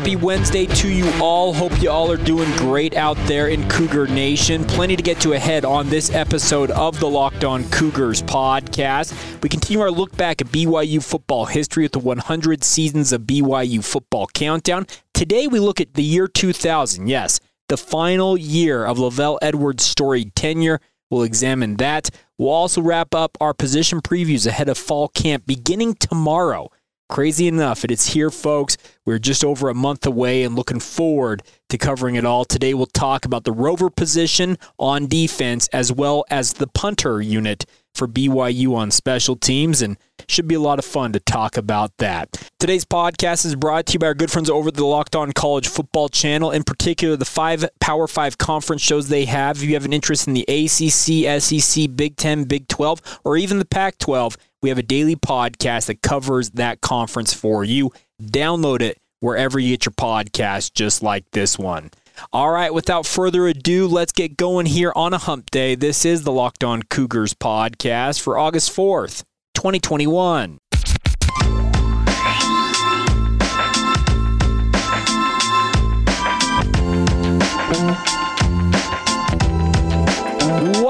Happy Wednesday to you all. Hope you all are doing great out there in Cougar Nation. Plenty to get to ahead on this episode of the Locked On Cougars podcast. We continue our look back at BYU football history with the 100 seasons of BYU football countdown. Today we look at the year 2000. Yes, the final year of LaVell Edwards' storied tenure. We'll examine that. We'll also wrap up our position previews ahead of fall camp beginning tomorrow. Crazy enough, it is here, folks. We're just over a month away and looking forward to covering it all. Today, we'll talk about the rover position on defense as well as the punter unit for BYU on special teams, and should be a lot of fun to talk about that. Today's podcast is brought to you by our good friends over at the Locked On College Football channel, in particular the five Power Five conference shows they have. If you have an interest in the ACC, SEC, Big Ten, Big 12, or even the Pac 12, we have a daily podcast that covers that conference for you. Download it wherever you get your podcast, just like this one. All right, without further ado, let's get going here on a hump day. This is the Locked On Cougars podcast for August 4th, 2021.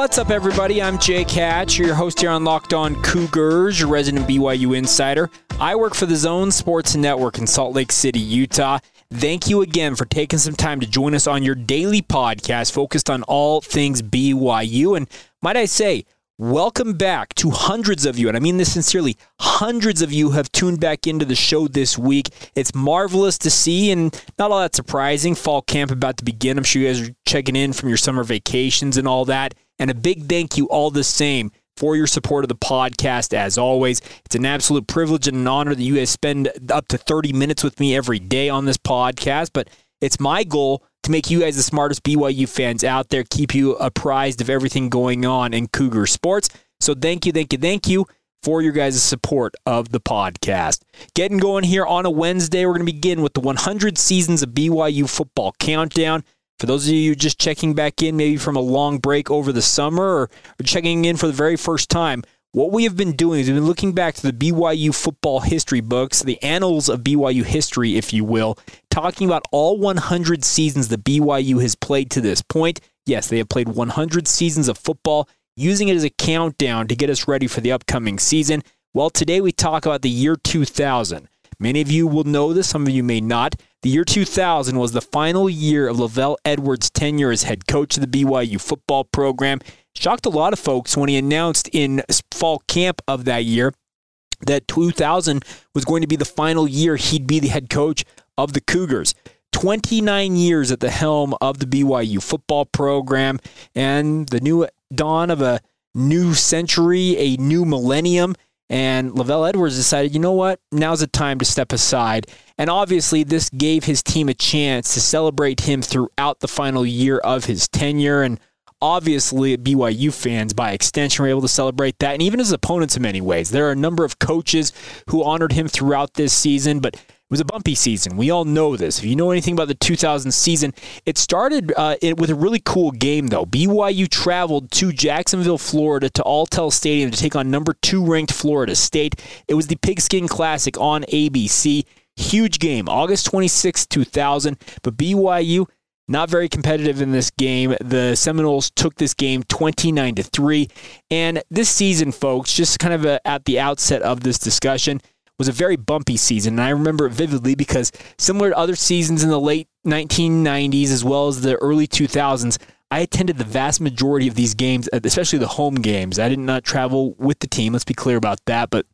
What's up, everybody? I'm Jake Hatch, your host here on Locked On Cougars, your resident BYU insider. I work for the Zone Sports Network in Salt Lake City, Utah. Thank you again for taking some time to join us on your daily podcast focused on all things BYU. And might I say, welcome back to hundreds of you, and I mean this sincerely, hundreds of you have tuned back into the show this week. It's marvelous to see and not all that surprising. Fall camp about to begin. I'm sure you guys are checking in from your summer vacations and all that. And a big thank you all the same for your support of the podcast as always. It's an absolute privilege and an honor that you guys spend up to 30 minutes with me every day on this podcast, but it's my goal to make you guys the smartest BYU fans out there, keep you apprised of everything going on in Cougar sports. So thank you, thank you, thank you for your guys' support of the podcast. Getting going here on a Wednesday, we're going to begin with the 100 seasons of BYU football countdown. For those of you just checking back in, maybe from a long break over the summer or, checking in for the very first time, what we have been doing is we've been looking back to the BYU football history books, the annals of BYU history, if you will, talking about all 100 seasons that BYU has played to this point. Yes, they have played 100 seasons of football, using it as a countdown to get us ready for the upcoming season. Well, today we talk about the year 2000. Many of you will know this, some of you may not. The year 2000 was the final year of LaVell Edwards' tenure as head coach of the BYU football program. Shocked a lot of folks when he announced in fall camp of that year that 2000 was going to be the final year he'd be the head coach of the Cougars. 29 years at the helm of the BYU football program and the new dawn of a new century, a new millennium. And LaVell Edwards decided, you know what? Now's the time to step aside. And obviously, this gave his team a chance to celebrate him throughout the final year of his tenure. And obviously, BYU fans, by extension, were able to celebrate that. And even his opponents, in many ways. There are a number of coaches who honored him throughout this season, but was a bumpy season. We all know this. If you know anything about the 2000 season, it started uh, it, with a really cool game, though. BYU traveled to Jacksonville, Florida, to Alltel Stadium to take on number two ranked Florida State. It was the Pigskin Classic on ABC. Huge game, August 26, 2000. But BYU not very competitive in this game. The Seminoles took this game 29 to 3. And this season, folks, just kind of a, at the outset of this discussion, was a very bumpy season. And I remember it vividly because similar to other seasons in the late 1990s as well as the early 2000s, I attended the vast majority of these games, uh, especially the home games. I did not travel with the team, let's be clear about that, but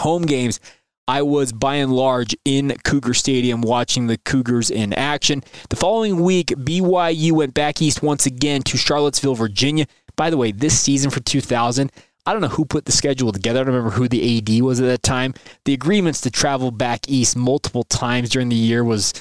home games, I was by and large in Cougar Stadium watching the Cougars in action. The following week, BYU went back east once again to Charlottesville, Virginia. By the way, this season for 2000, I don't know who put the schedule together. I don't remember who the AD was at that time. The agreements to travel back east multiple times during the year was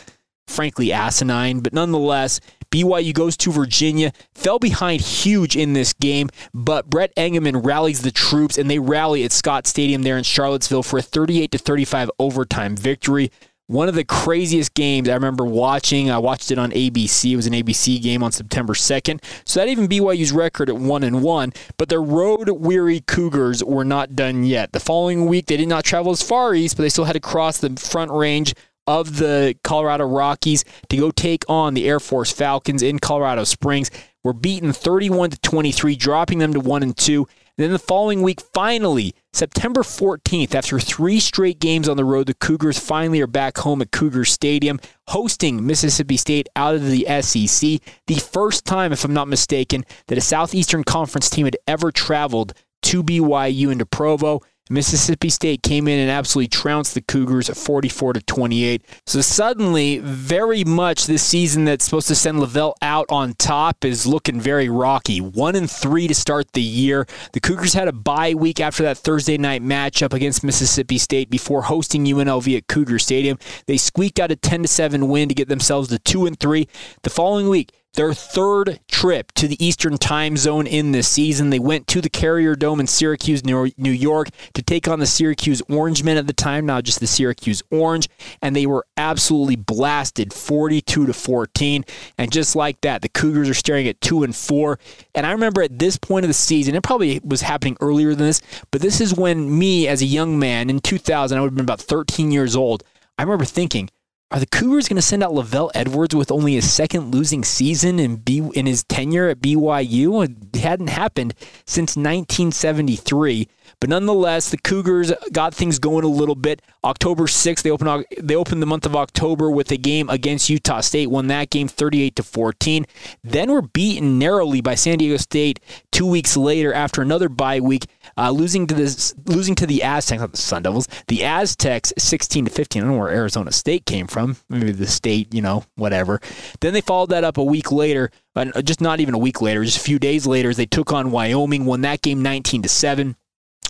frankly asinine, but nonetheless, BYU goes to Virginia, fell behind huge in this game, but Bret Engemann rallies the troops and they rally at Scott Stadium there in Charlottesville for a 38 to 35 overtime victory one of the craziest games I remember watching. I watched it on ABC. It was an ABC game on September 2nd. So that even BYU's record at 1 and 1, but the road weary Cougars were not done yet. The following week they did not travel as far east, but they still had to cross the front range of the Colorado Rockies to go take on the Air Force Falcons in Colorado Springs. Were beaten 31 to 23, dropping them to 1 and 2. And then the following week, finally, September 14th, after three straight games on the road, the Cougars finally are back home at Cougar Stadium, hosting Mississippi State out of the SEC. The first time, if I'm not mistaken, that a Southeastern Conference team had ever traveled to BYU into Provo. Mississippi State came in and absolutely trounced the Cougars at 44 to 28. So suddenly, very much this season that's supposed to send LaVell out on top is looking very rocky. One and three to start the year. The Cougars had a bye week after that Thursday night matchup against Mississippi State before hosting UNLV at Cougar Stadium. They squeaked out a 10 to 7 win to get themselves to two and three. The following week, their third trip to the Eastern time zone in this season. They went to the Carrier Dome in Syracuse, New York, to take on the Syracuse Orangemen at the time, now just the Syracuse Orange, and they were absolutely blasted 42 to 14. And just like that, the Cougars are staring at 2 and 4. And I remember at this point of the season, it probably was happening earlier than this, but this is when me as a young man in 2000, I would have been about 13 years old. I remember thinking, are the Cougars going to send out LaVell Edwards with only his second losing season in, B, in his tenure at BYU? It hadn't happened since 1973. But nonetheless, the Cougars got things going a little bit. October 6th, they opened they opened the month of October with a game against Utah State, won that game 38 to 14. Then were beaten narrowly by San Diego State 2 weeks later after another bye week, uh, losing to the losing to the Aztecs, not the Sun Devils, the Aztecs 16 to 15. I don't know where Arizona State came from. Maybe the state, you know, whatever. Then they followed that up a week later, just not even a week later, just a few days later, they took on Wyoming, won that game 19 to 7.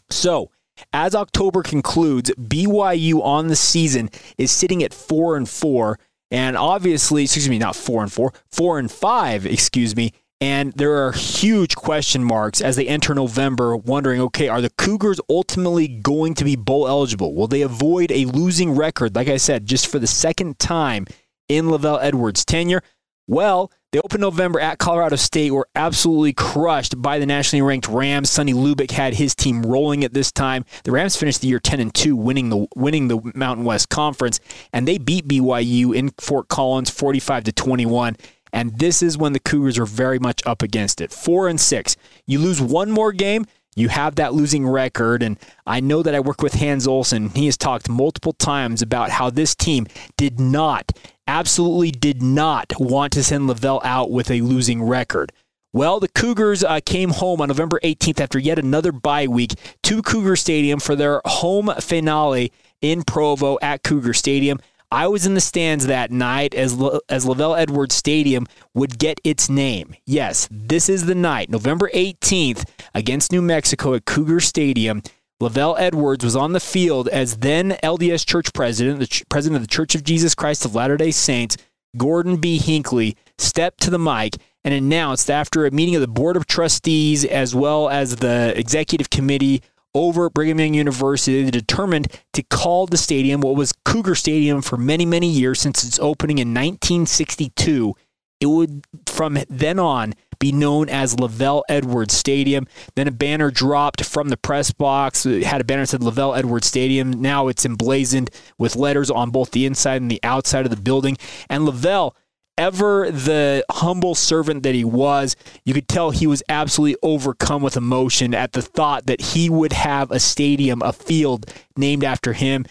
So, as October concludes, BYU on the season is sitting at 4 and 4 and obviously, excuse me, not 4 and 4, 4 and 5, excuse me. And there are huge question marks as they enter November, wondering okay, are the Cougars ultimately going to be bowl eligible? Will they avoid a losing record, like I said, just for the second time in LaVell Edwards' tenure? Well, they opened November at Colorado State, were absolutely crushed by the nationally ranked Rams. Sonny Lubick had his team rolling at this time. The Rams finished the year 10 and 2, winning the winning the Mountain West Conference, and they beat BYU in Fort Collins 45 to 21. And this is when the Cougars are very much up against it. 4 and 6. You lose one more game, you have that losing record. And I know that I work with Hans Olsen. He has talked multiple times about how this team did not absolutely did not want to send LaVell out with a losing record. Well, the Cougars uh, came home on November 18th after yet another bye week to Cougar Stadium for their home finale in Provo at Cougar Stadium. I was in the stands that night as La- as LaVell Edwards Stadium would get its name. Yes, this is the night, November 18th against New Mexico at Cougar Stadium. LaVell Edwards was on the field as then LDS Church president, the ch- president of the Church of Jesus Christ of Latter day Saints, Gordon B. Hinckley, stepped to the mic and announced after a meeting of the Board of Trustees as well as the Executive Committee over at Brigham Young University, they determined to call the stadium what was Cougar Stadium for many, many years since its opening in 1962. It would, from then on, be known as LaVell Edwards Stadium. Then a banner dropped from the press box. It had a banner that said LaVell Edwards Stadium. Now it's emblazoned with letters on both the inside and the outside of the building. And LaVell, ever the humble servant that he was, you could tell he was absolutely overcome with emotion at the thought that he would have a stadium, a field named after him.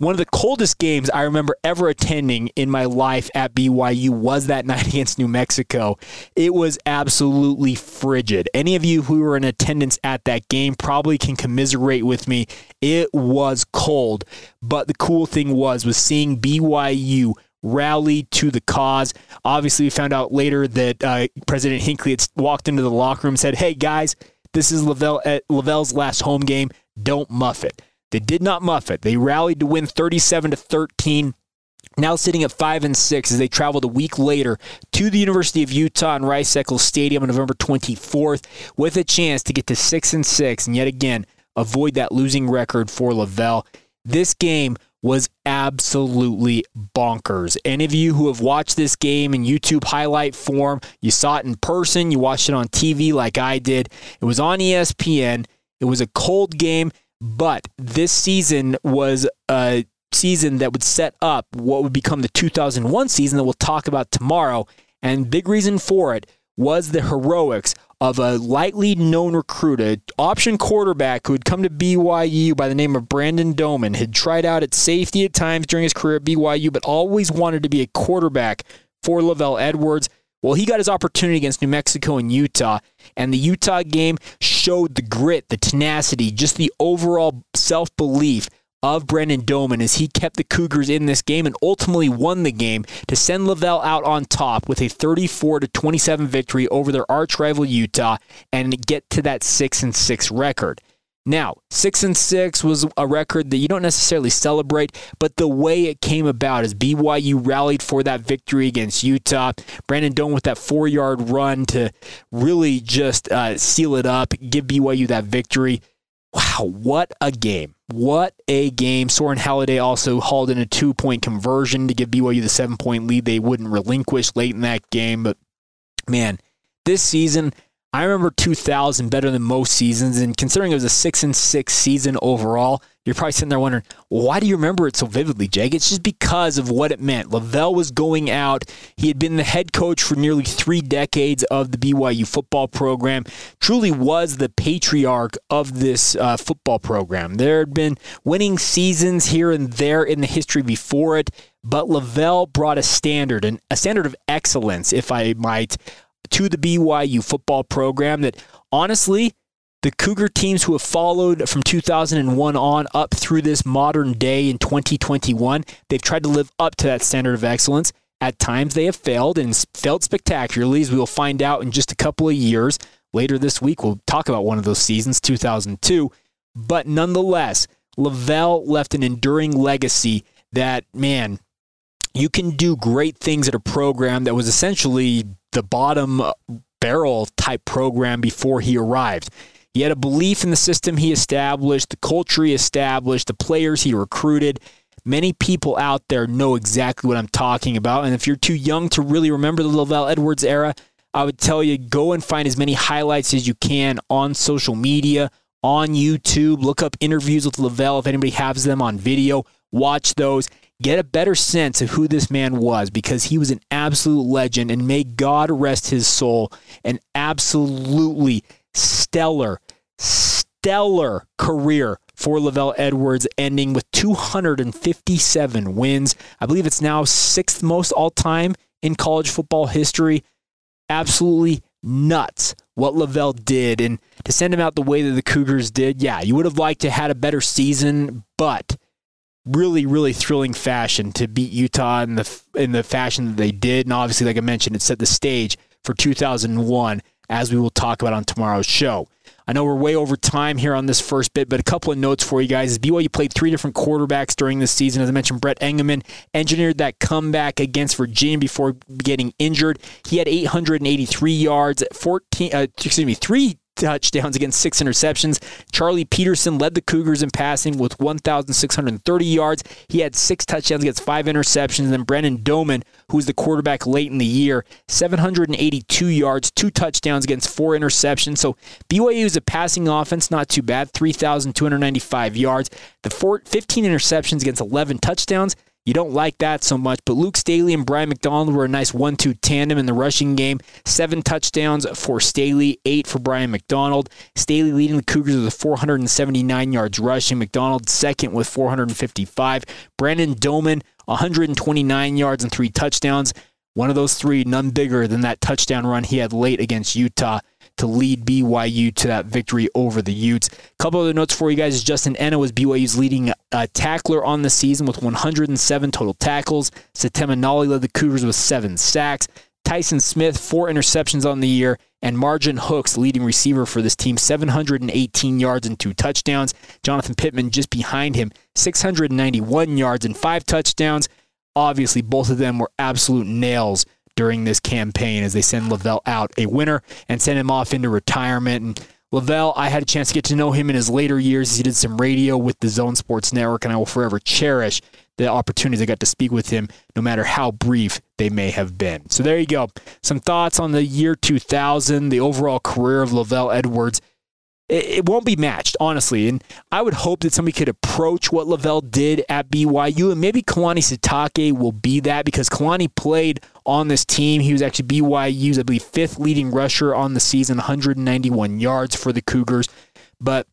One of the coldest games I remember ever attending in my life at BYU was that night against New Mexico. It was absolutely frigid. Any of you who were in attendance at that game probably can commiserate with me. It was cold, but the cool thing was was seeing BYU rally to the cause. Obviously, we found out later that uh, President Hinckley had walked into the locker room and said, "Hey guys, this is LaVell, uh, LaVell's last home game. Don't muff it." They did not muff it. They rallied to win 37 to 13 now sitting at five and six as they traveled a week later to the University of Utah and Rice Eccles Stadium on November 24th with a chance to get to six and six and yet again avoid that losing record for LaVell. This game was absolutely bonkers. Any of you who have watched this game in YouTube highlight form, you saw it in person, you watched it on TV like I did. It was on ESPN. It was a cold game, but this season was a season that would set up what would become the 2001 season that we'll talk about tomorrow. And big reason for it was the heroics of a lightly known recruit, option quarterback who had come to BYU by the name of Brandon Doman, had tried out at safety at times during his career at BYU, but always wanted to be a quarterback for LaVell Edwards. Well, he got his opportunity against New Mexico and Utah, and the Utah game showed the grit, the tenacity, just the overall self belief of Brandon Doman as he kept the Cougars in this game and ultimately won the game to send LaVell out on top with a 34 to 27 victory over their arch rival Utah and get to that 6 and 6 record. Now, 6 and 6 was a record that you don't necessarily celebrate, but the way it came about is BYU rallied for that victory against Utah. Brandon Doman with that 4-yard run to really just uh, seal it up, give BYU that victory. Wow, what a game. What a game. Soren Halliday also hauled in a two point conversion to give BYU the seven point lead they wouldn't relinquish late in that game. But man, this season, I remember 2000 better than most seasons. And considering it was a six and six season overall, you're probably sitting there wondering, why do you remember it so vividly, Jake? It's just because of what it meant. LaVell was going out. He had been the head coach for nearly three decades of the BYU football program. Truly was the patriarch of this uh, football program. There had been winning seasons here and there in the history before it, but LaVell brought a standard, and a standard of excellence, if I might, to the BYU football program that honestly the Cougar teams who have followed from 2001 on up through this modern day in 2021, they've tried to live up to that standard of excellence. At times they have failed and failed spectacularly, as we will find out in just a couple of years. Later this week, we'll talk about one of those seasons, 2002. But nonetheless, LaVell left an enduring legacy that, man, you can do great things at a program that was essentially the bottom barrel type program before he arrived. He had a belief in the system he established, the culture he established, the players he recruited. Many people out there know exactly what I'm talking about. And if you're too young to really remember the LaVell Edwards era, I would tell you go and find as many highlights as you can on social media, on YouTube. Look up interviews with LaVell if anybody has them on video. Watch those. Get a better sense of who this man was because he was an absolute legend. And may God rest his soul. An absolutely stellar, stellar career for LaVell Edwards, ending with 257 wins. I believe it's now sixth most all time in college football history. Absolutely nuts what LaVell did. And to send him out the way that the Cougars did, yeah, you would have liked to had a better season, but really, really thrilling fashion to beat Utah in the in the fashion that they did. And obviously, like I mentioned, it set the stage for 2001 as we will talk about on tomorrow's show. I know we're way over time here on this first bit, but a couple of notes for you guys. BYU played three different quarterbacks during this season. As I mentioned, Bret Engemann engineered that comeback against Virginia before getting injured. He had 883 yards, 14, uh, excuse me, three touchdowns against six interceptions. Charlie Peterson led the Cougars in passing with 1,630 yards. He had six touchdowns against five interceptions. And then Brandon Doman, who was the quarterback late in the year, 782 yards, two touchdowns against four interceptions. So BYU is a passing offense, not too bad, 3,295 yards. The four, 15 interceptions against 11 touchdowns. You don't like that so much, but Luke Staley and Brian McDonald were a nice one two tandem in the rushing game. Seven touchdowns for Staley, eight for Brian McDonald. Staley leading the Cougars with 479 yards rushing. McDonald second with 455. Brandon Doman, 129 yards and three touchdowns. One of those three, none bigger than that touchdown run he had late against Utah to lead BYU to that victory over the Utes. A couple other notes for you guys. Justin Ena was BYU's leading uh, tackler on the season with 107 total tackles. Setema Gali led the Cougars with seven sacks. Tyson Smith, four interceptions on the year, and Margin Hooks, leading receiver for this team, 718 yards and two touchdowns. Jonathan Pittman just behind him, 691 yards and five touchdowns. Obviously both of them were absolute nails during this campaign as they send LaVell out a winner and send him off into retirement. And LaVell, I had a chance to get to know him in his later years. As he did some radio with the Zone Sports Network, and I will forever cherish the opportunities I got to speak with him, no matter how brief they may have been. So there you go. Some thoughts on the year 2000, the overall career of LaVell Edwards it, won't be matched, honestly. And I would hope that somebody could approach what LaVell did at BYU, and maybe Kalani Sitake will be that because Kalani played on this team. He was actually BYU's, I believe, fifth leading rusher on the season, 191 yards for the Cougars. But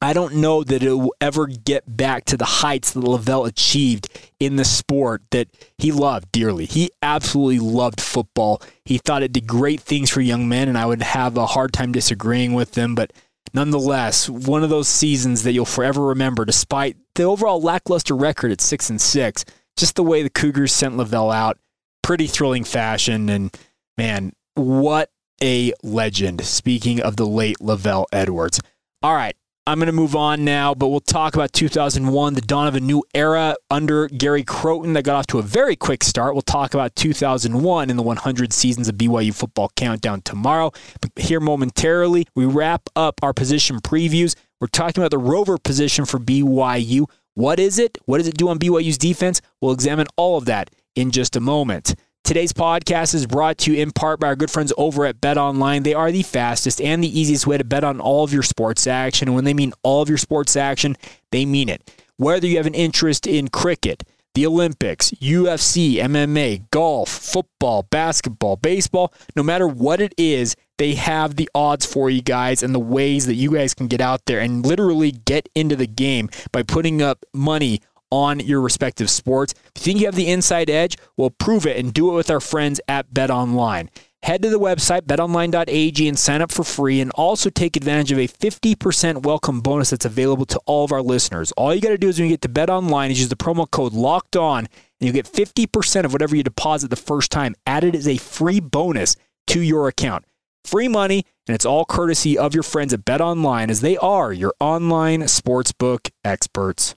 I don't know that it will ever get back to the heights that LaVell achieved in the sport that he loved dearly. He absolutely loved football. He thought it did great things for young men, and I would have a hard time disagreeing with them. But nonetheless, one of those seasons that you'll forever remember, despite the overall lackluster record at six and six. Just the way the Cougars sent LaVell out, pretty thrilling fashion, and man, what a legend. Speaking of the late LaVell Edwards. All right, I'm going to move on now, but we'll talk about 2001, the dawn of a new era under Gary Crowton that got off to a very quick start. We'll talk about 2001 in the 100 seasons of BYU football countdown tomorrow. But here momentarily, we wrap up our position previews. We're talking about the rover position for BYU. What is it? What does it do on BYU's defense? We'll examine all of that in just a moment. Today's podcast is brought to you in part by our good friends over at Bet Online. They are the fastest and the easiest way to bet on all of your sports action. And when they mean all of your sports action, they mean it. Whether you have an interest in cricket, the Olympics, UFC, MMA, golf, football, basketball, baseball, no matter what it is, they have the odds for you guys and the ways that you guys can get out there and literally get into the game by putting up money on your respective sports. If you think you have the inside edge, well, prove it and do it with our friends at Bet Online. Head to the website, betonline.ag, and sign up for free, and also take advantage of a 50% welcome bonus that's available to all of our listeners. All you got to do is when you get to Bet Online, is use the promo code LOCKED ON, and you'll get 50% of whatever you deposit the first time added as a free bonus to your account. Free money, and it's all courtesy of your friends at Bet Online, as they are your online sportsbook experts.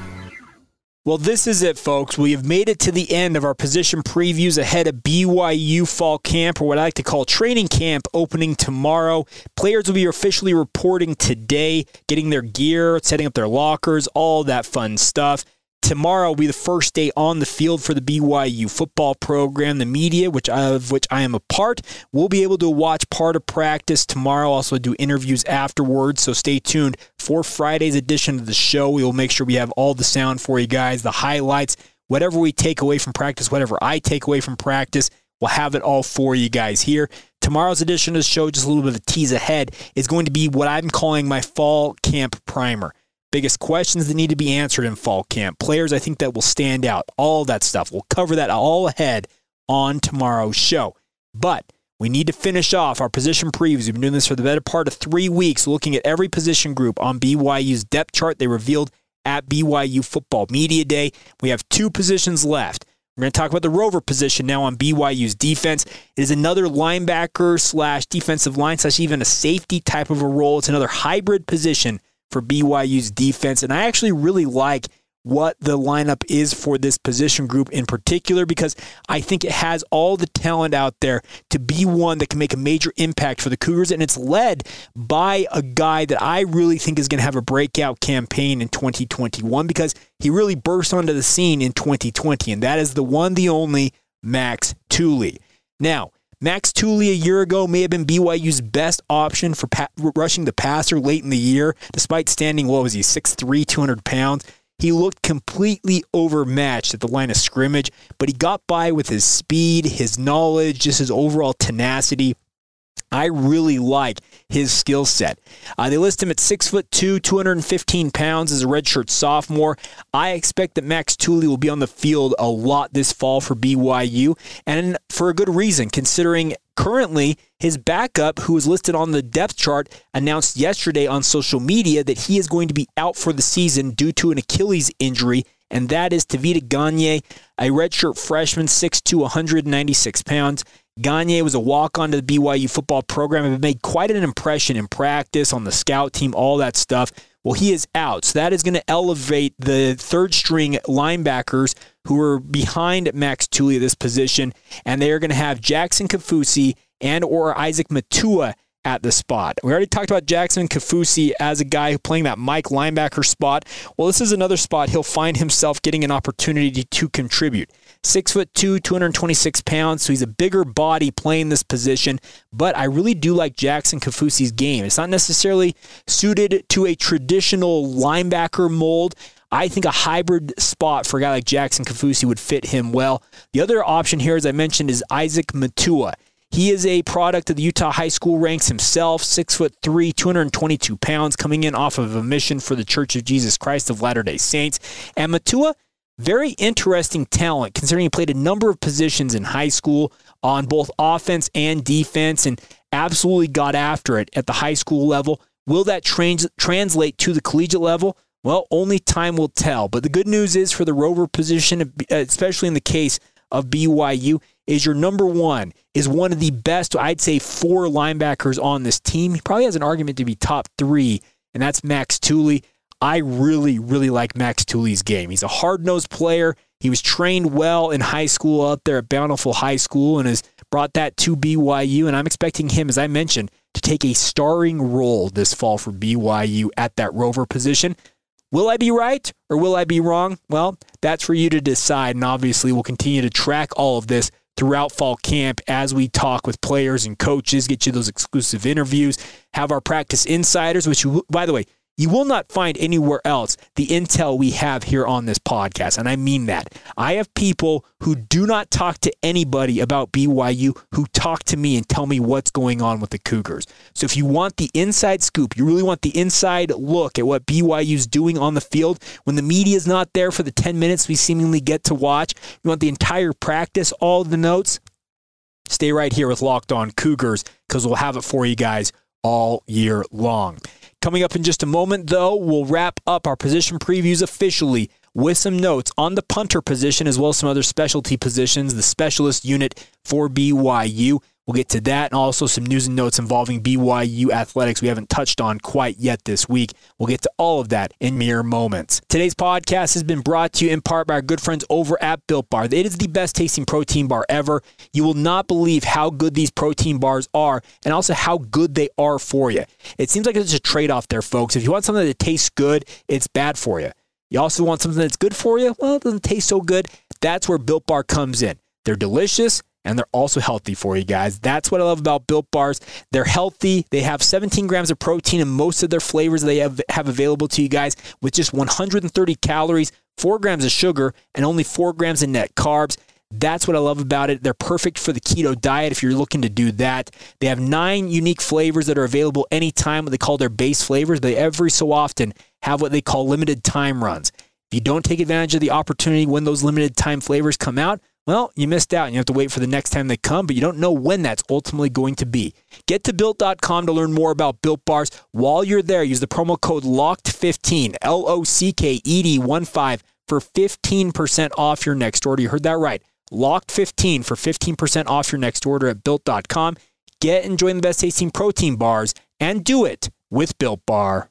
Well, this is it, folks. We have made it to the end of our position previews ahead of BYU fall camp, or what I like to call training camp, opening tomorrow. Players will be officially reporting today, getting their gear, setting up their lockers, all that fun stuff. Tomorrow will be the first day on the field for the BYU football program. The media, which I, of which I am a part, will be able to watch part of practice tomorrow. Also do interviews afterwards. So stay tuned for Friday's edition of the show. We will make sure we have all the sound for you guys, the highlights, whatever we take away from practice, whatever I take away from practice. We'll have it all for you guys here. Tomorrow's edition of the show, just a little bit of a tease ahead, is going to be what I'm calling my fall camp primer biggest questions that need to be answered in fall camp, players I think that will stand out, all that stuff. We'll cover that all ahead on tomorrow's show. But we need to finish off our position previews. We've been doing this for the better part of three weeks, looking at every position group on BYU's depth chart they revealed at BYU Football Media Day. We have two positions left. We're going to talk about the rover position now on BYU's defense. It is another linebacker slash defensive line slash even a safety type of a role. It's another hybrid position for BYU's defense. And I actually really like what the lineup is for this position group in particular because I think it has all the talent out there to be one that can make a major impact for the Cougars. And it's led by a guy that I really think is going to have a breakout campaign in 2021 because he really burst onto the scene in 2020. And that is the one, the only Max Tooley. Now, Max Tooley a year ago may have been BYU's best option for pa- rushing the passer late in the year, despite standing, what was he, 6'3, 200 pounds. He looked completely overmatched at the line of scrimmage, but he got by with his speed, his knowledge, just his overall tenacity. I really like his skill set. Uh, they list him at six foot two, 215 pounds as a redshirt sophomore. I expect that Max Tooley will be on the field a lot this fall for BYU, and for a good reason, considering Currently, his backup, who is listed on the depth chart, announced yesterday on social media that he is going to be out for the season due to an Achilles injury, and that is Tavita Gagnier, a redshirt freshman, 6'2, 196 pounds. Gagnier was a walk on to the BYU football program and made quite an impression in practice, on the scout team, all that stuff. Well, he is out. So that is going to elevate the third string linebackers who are behind Max Tooley at this position. And they are going to have Jackson Kafusi and or Isaac Matua at the spot. We already talked about Jackson Kafusi as a guy playing that Mike linebacker spot. Well, this is another spot he'll find himself getting an opportunity to contribute. Six foot two, 226 pounds, so he's a bigger body playing this position. But I really do like Jackson Kafusi's game. It's not necessarily suited to a traditional linebacker mold. I think a hybrid spot for a guy like Jackson Kafusi would fit him well. The other option here, as I mentioned, is Isaac Matua. He is a product of the Utah high school ranks himself, six foot three, 222 pounds, coming in off of a mission for the Church of Jesus Christ of Latter day Saints. And Matua, very interesting talent, considering he played a number of positions in high school on both offense and defense and absolutely got after it at the high school level. Will that trans- translate to the collegiate level? Well, only time will tell. But the good news is for the rover position, uh, especially in the case of BYU, is your number one, is one of the best, I'd say, four linebackers on this team. He probably has an argument to be top three, and that's Max Tooley. I really, really like Max Tooley's game. He's a hard nosed player. He was trained well in high school up there at Bountiful High School and has brought that to BYU. And I'm expecting him, as I mentioned, to take a starring role this fall for BYU at that rover position. Will I be right or will I be wrong? Well, that's for you to decide. And obviously, we'll continue to track all of this throughout fall camp as we talk with players and coaches, get you those exclusive interviews, have our practice insiders, which, by the way, you will not find anywhere else the intel we have here on this podcast. And I mean that. I have people who do not talk to anybody about BYU who talk to me and tell me what's going on with the Cougars. So if you want the inside scoop, you really want the inside look at what BYU's doing on the field when the media is not there for the 10 minutes we seemingly get to watch, you want the entire practice, all the notes, stay right here with Locked On Cougars because we'll have it for you guys all year long. Coming up in just a moment, though, we'll wrap up our position previews officially with some notes on the punter position as well as some other specialty positions, the specialist unit for BYU. We'll get to that and also some news and notes involving BYU athletics we haven't touched on quite yet this week. We'll get to all of that in mere moments. Today's podcast has been brought to you in part by our good friends over at Built Bar. It is the best tasting protein bar ever. You will not believe how good these protein bars are and also how good they are for you. It seems like there's a trade off there, folks. If you want something that tastes good, it's bad for you. You also want something that's good for you? Well, it doesn't taste so good. That's where Built Bar comes in. They're delicious and they're also healthy for you guys. That's what I love about Built Bars. They're healthy. They have 17 grams of protein in most of their flavors they have, have available to you guys with just 130 calories, 4 grams of sugar, and only 4 grams of net carbs. That's what I love about it. They're perfect for the keto diet if you're looking to do that. They have nine unique flavors that are available anytime, what they call their base flavors. They every so often have what they call limited time runs. If you don't take advantage of the opportunity when those limited time flavors come out, well, you missed out and you have to wait for the next time they come, but you don't know when that's ultimately going to be. Get to built.com to learn more about built bars. While you're there, use the promo code LOCKED15, L O C K E D 1 5 for 15% off your next order. You heard that right. Locked15 for 15% off your next order at built.com. Get enjoying the best tasting protein bars and do it with Built Bar.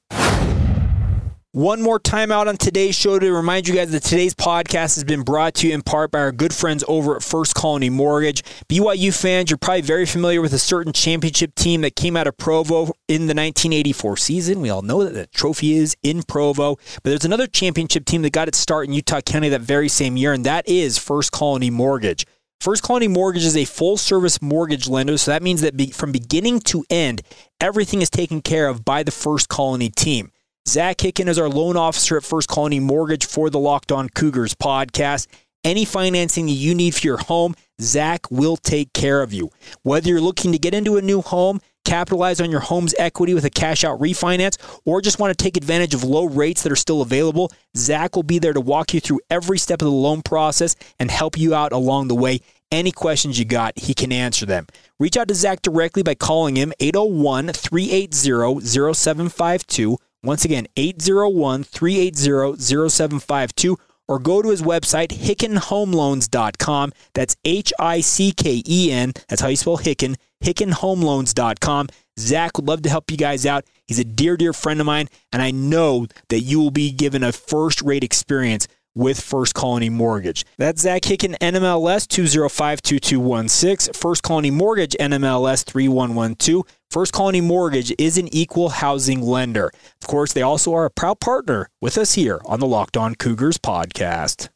One more time out on today's show to remind you guys that today's podcast has been brought to you in part by our good friends over at First Colony Mortgage. BYU fans, you're probably very familiar with a certain championship team that came out of Provo in the 1984 season. We all know that the trophy is in Provo, but there's another championship team that got its start in Utah County that very same year, and that is First Colony Mortgage. First Colony Mortgage is a full service mortgage lender, so that means that be, from beginning to end, everything is taken care of by the First Colony team. Zach Hicken is our loan officer at First Colony Mortgage for the Locked On Cougars podcast. Any financing you need for your home, Zach will take care of you. Whether you're looking to get into a new home, capitalize on your home's equity with a cash out refinance, or just want to take advantage of low rates that are still available, Zach will be there to walk you through every step of the loan process and help you out along the way. Any questions you got, he can answer them. Reach out to Zach directly by calling him 801 380 0752. Once again, 801 380 0752 or go to his website, hickenhomeloans.com. That's H I C K E N. That's how you spell Hicken, hickenhomeloans.com. Zach would love to help you guys out. He's a dear, dear friend of mine, and I know that you will be given a first rate experience with First Colony Mortgage. That's Zach Hicken, NMLS 2052216, First Colony Mortgage, NMLS 3112. First Colony Mortgage is an equal housing lender. Of course, they also are a proud partner with us here on the Locked On Cougars podcast.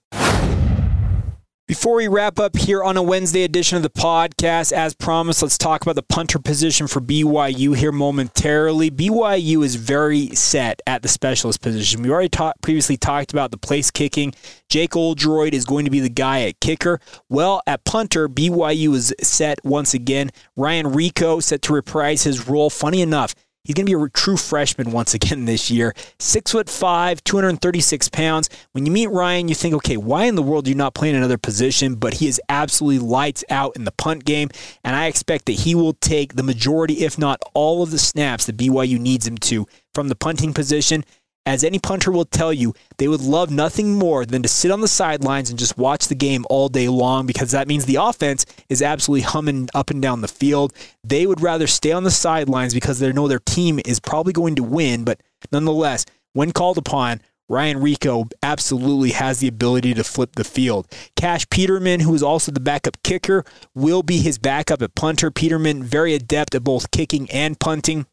Before we wrap up here on a Wednesday edition of the podcast, as promised, let's talk about the punter position for BYU here momentarily. BYU is very set at the specialist position. We already ta- previously talked about the place kicking. Jake Oldroyd is going to be the guy at kicker. Well, at punter, BYU is set once again. Ryan Rehkow set to reprise his role. Funny enough, He's going to be a true freshman once again this year. Six foot five, 236 pounds. When you meet Ryan, you think, okay, why in the world do you not play in another position? But he is absolutely lights out in the punt game, and I expect that he will take the majority, if not all, of the snaps that BYU needs him to from the punting position. As any punter will tell you, they would love nothing more than to sit on the sidelines and just watch the game all day long because that means the offense is absolutely humming up and down the field. They would rather stay on the sidelines because they know their team is probably going to win, but nonetheless, when called upon, Ryan Rehkow absolutely has the ability to flip the field. Cash Peterman, who is also the backup kicker, will be his backup at punter. Peterman, very adept at both kicking and punting.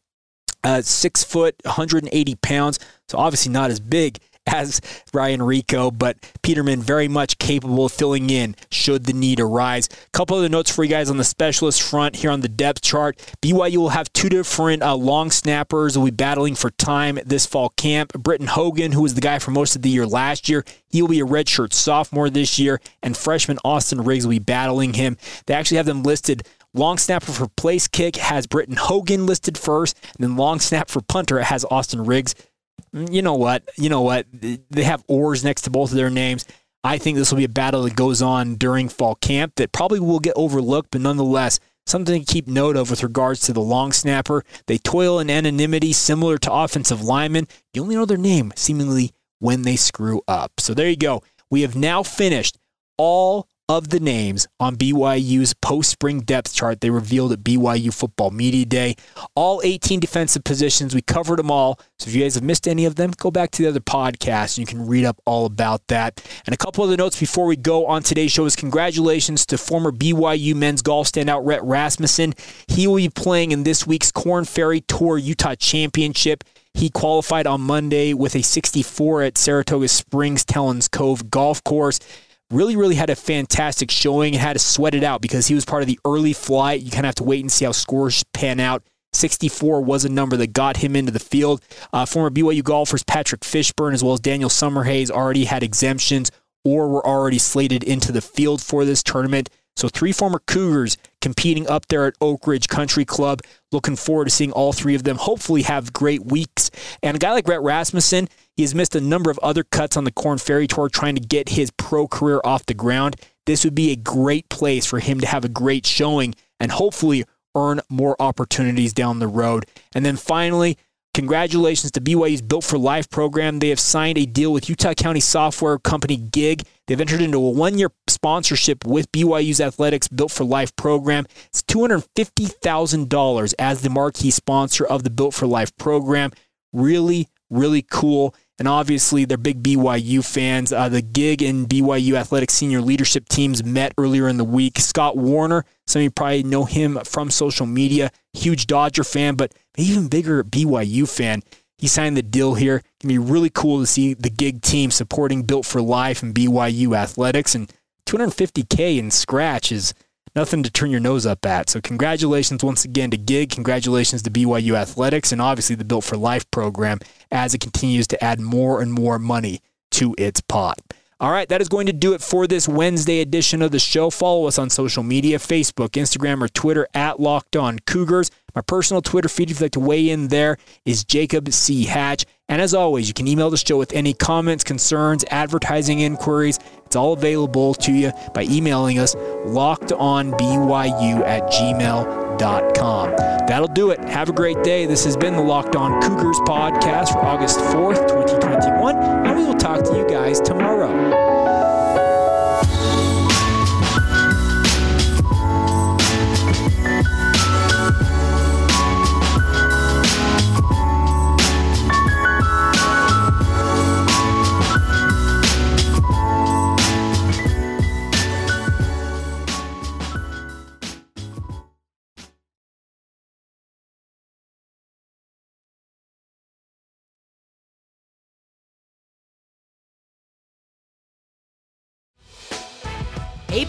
Uh, six foot, 180 pounds, so obviously not as big as Ryan Rehkow, but Peterman very much capable of filling in should the need arise. Couple other notes for you guys on the specialist front here on the depth chart. BYU will have two different uh, long snappers will be battling for time this fall camp. Britton Hogan, who was the guy for most of the year last year, he will be a redshirt sophomore this year, and freshman Austin Riggs will be battling him. They actually have them listed Long snapper for place kick has Britton Hogan listed first, and then long snap for punter has Austin Riggs. Mm, you know what? You know what? They have oars next to both of their names. I think this will be a battle that goes on during fall camp that probably will get overlooked, but nonetheless, something to keep note of with regards to the long snapper. They toil in anonymity similar to offensive linemen. You only know their name seemingly when they screw up. So there you go. We have now finished all of the names on BYU's post spring depth chart they revealed at BYU Football Media Day. All 18 defensive positions, we covered them all. So if you guys have missed any of them, go back to the other podcast and you can read up all about that. And a couple of the notes before we go on today's show is congratulations to former BYU men's golf standout Rhett Rasmussen. He will be playing in this week's Korn Ferry Tour Utah Championship. He qualified on Monday with a 64 at Saratoga Springs Talons Cove Golf Course really, really had a fantastic showing and had to sweat it out because he was part of the early flight. You kind of have to wait and see how scores pan out. 64 was a number that got him into the field. Uh, former BYU golfers Patrick Fishburn as well as Daniel Summerhays already had exemptions or were already slated into the field for this tournament. So, three former Cougars competing up there at Oak Ridge Country Club. Looking forward to seeing all three of them hopefully have great weeks. And a guy like Rhett Rasmussen, he has missed a number of other cuts on the Korn Ferry Tour trying to get his pro career off the ground. This would be a great place for him to have a great showing and hopefully earn more opportunities down the road. And then finally, Congratulations to BYU's Built for Life program. They have signed a deal with Utah County software company Gig. They've entered into a one year sponsorship with BYU's Athletics Built for Life program. It's $250,000 as the marquee sponsor of the Built for Life program. Really, really cool. And obviously, they're big BYU fans. Uh, the Gig and BYU Athletics senior leadership teams met earlier in the week. Scott Warner, some of you probably know him from social media, huge Dodger fan, but even bigger BYU fan. He signed the deal here. It can be really cool to see the Gig team supporting Built for Life and BYU Athletics. And 250K in scratch is nothing to turn your nose up at. So, congratulations once again to Gig. Congratulations to BYU Athletics and obviously the Built for Life program as it continues to add more and more money to its pot. All right, that is going to do it for this Wednesday edition of the show. Follow us on social media Facebook, Instagram, or Twitter at Locked On Cougars. My personal Twitter feed, if you'd like to weigh in there, is Jacob C. Hatch. And as always, you can email the show with any comments, concerns, advertising inquiries. It's all available to you by emailing us lockedonbyu at gmail.com. That'll do it. Have a great day. This has been the Locked On Cougars podcast for August 4th, 2021, and we will talk to you guys tomorrow.